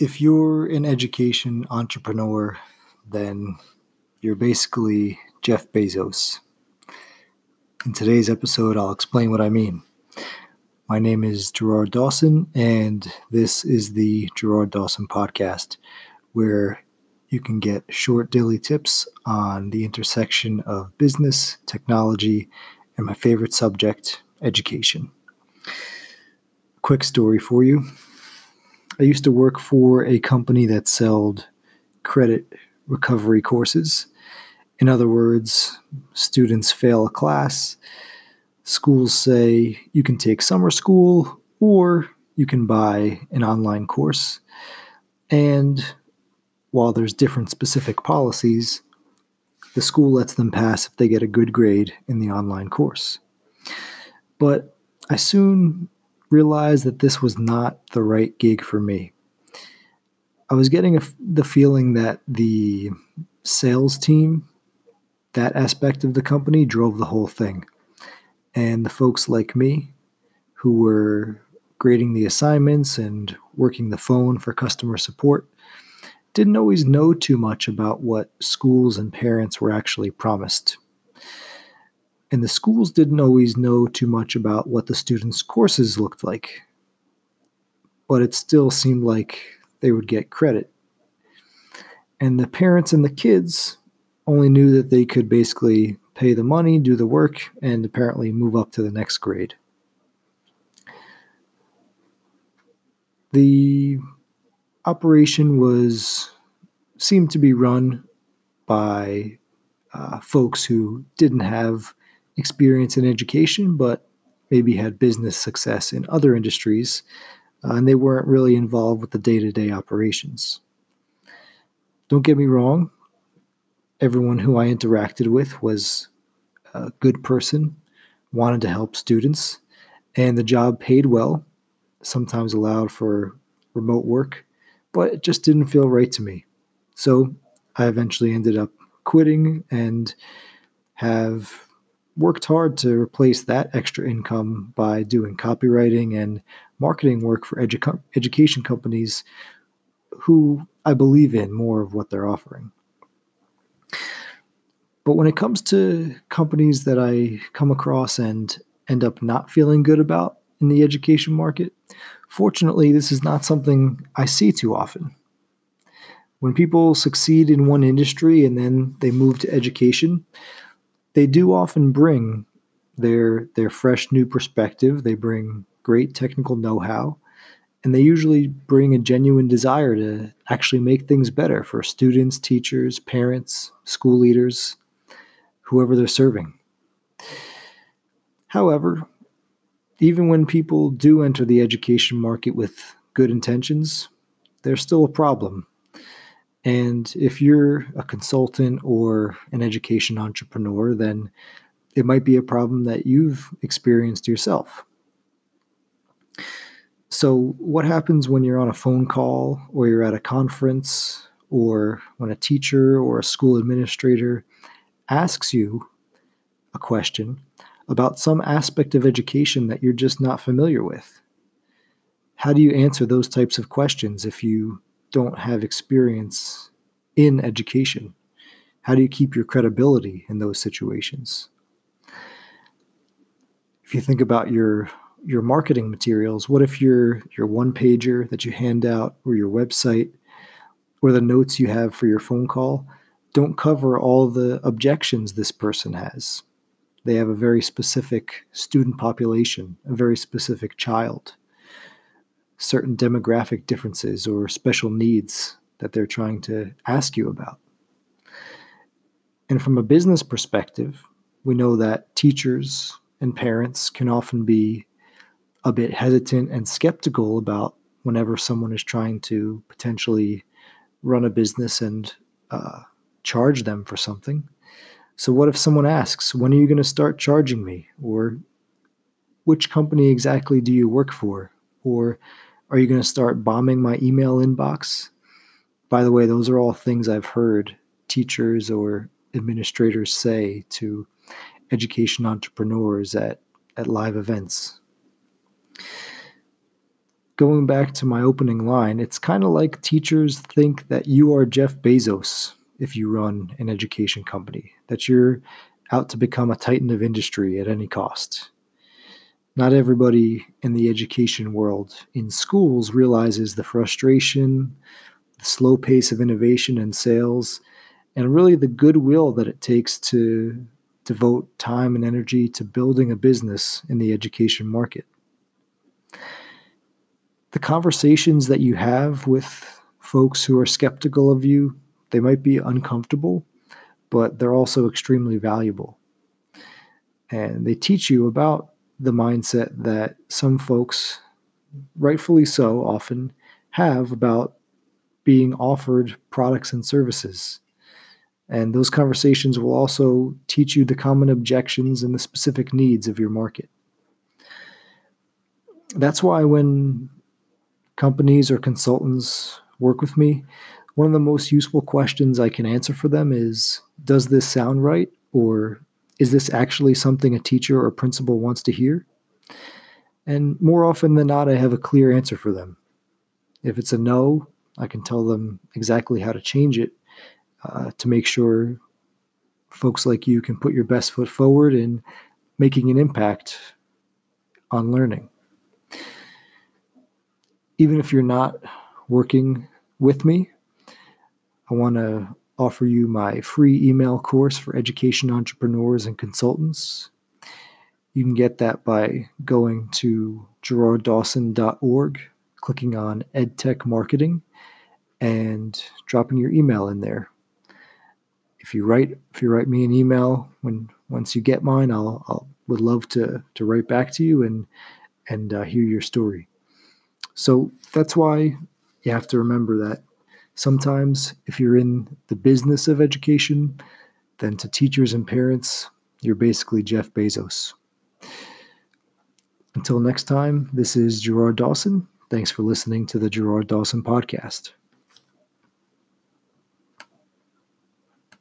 if you're an education entrepreneur, then you're basically Jeff Bezos. In today's episode, I'll explain what I mean. My name is Gerard Dawson, and this is the Gerard Dawson Podcast, where you can get short daily tips on the intersection of business, technology, and my favorite subject, education. Quick story for you I used to work for a company that sold credit recovery courses. In other words, students fail a class. Schools say you can take summer school or you can buy an online course. And while there's different specific policies, the school lets them pass if they get a good grade in the online course. But I soon realized that this was not the right gig for me. I was getting the feeling that the sales team, that aspect of the company, drove the whole thing. And the folks like me who were grading the assignments and working the phone for customer support didn't always know too much about what schools and parents were actually promised and the schools didn't always know too much about what the students' courses looked like. But it still seemed like they would get credit. And the parents and the kids only knew that they could basically pay the money, do the work, and apparently move up to the next grade. The operation was seemed to be run by uh, folks who didn't have experience in education, but maybe had business success in other industries, uh, and they weren't really involved with the day to day operations. Don't get me wrong, everyone who I interacted with was a good person, wanted to help students, and the job paid well, sometimes allowed for remote work, but it just didn't feel right to me. So I eventually ended up quitting and have worked hard to replace that extra income by doing copywriting and marketing work for edu- education companies who I believe in more of what they're offering. But when it comes to companies that I come across and end up not feeling good about in the education market, fortunately, this is not something I see too often. When people succeed in one industry and then they move to education, they do often bring their their fresh new perspective. They bring great technical know-how, and they usually bring a genuine desire to actually make things better for students, teachers, parents, school leaders, whoever they're serving. However, even when people do enter the education market with good intentions, there's still a problem and if you're a consultant or an education entrepreneur, then it might be a problem that you've experienced yourself. So, what happens when you're on a phone call or you're at a conference or when a teacher or a school administrator asks you a question about some aspect of education that you're just not familiar with? How do you answer those types of questions if you don't have experience in education? How do you keep your credibility in those situations? If you think about your your marketing materials, what if your your one pager that you hand out or your website or the notes you have for your phone call don't cover all the objections this person has? They have a very specific student population, a very specific child certain demographic differences or special needs that they're trying to ask you about. And from a business perspective, we know that teachers and parents can often be a bit hesitant and skeptical about whenever someone is trying to potentially run a business and uh, charge them for something. So, what if someone asks, When are you going to start charging me? Or which company exactly do you work for? Or are you going to start bombing my email inbox? By the way, those are all things I've heard teachers or administrators say to education entrepreneurs at, at live events. going back to my opening line, it's kind of like teachers think that you are Jeff Bezos if you run an education company, that you're out to become a titan of industry at any cost. Not everybody in the education world in schools realizes the frustration, the slow pace of innovation and sales, and really the goodwill that it takes to devote time and energy to building a business in the education market. The conversations that you have with folks who are skeptical of you, they might be uncomfortable, but they're also extremely valuable. And they teach you about the mindset that some folks, rightfully so, often have about being offered products and services. And those conversations will also teach you the common objections and the specific needs of your market. That's why when companies or consultants work with me, one of the most useful questions I can answer for them is Does this sound right? Or is this actually something a teacher or principal wants to hear? And more often than not, I have a clear answer for them. If it's a no, I can tell them exactly how to change it uh, to make sure folks like you can put your best foot forward in making an impact on learning. Even if you're not working with me, I want to offer you my free email course for education entrepreneurs and consultants. You can get that by going to gerarddawson.org, clicking on EdTech Marketing, and dropping your email in there. If you write if you write me an email when once you get mine, I'll, I'll would love to to write back to you and and uh, hear your story. So that's why you have to remember that sometimes if you're in the business of education, then to teachers and parents, you're basically Jeff Bezos. Until next time, this is Gerard Dawson. Thanks for listening to the Gerard Dawson podcast.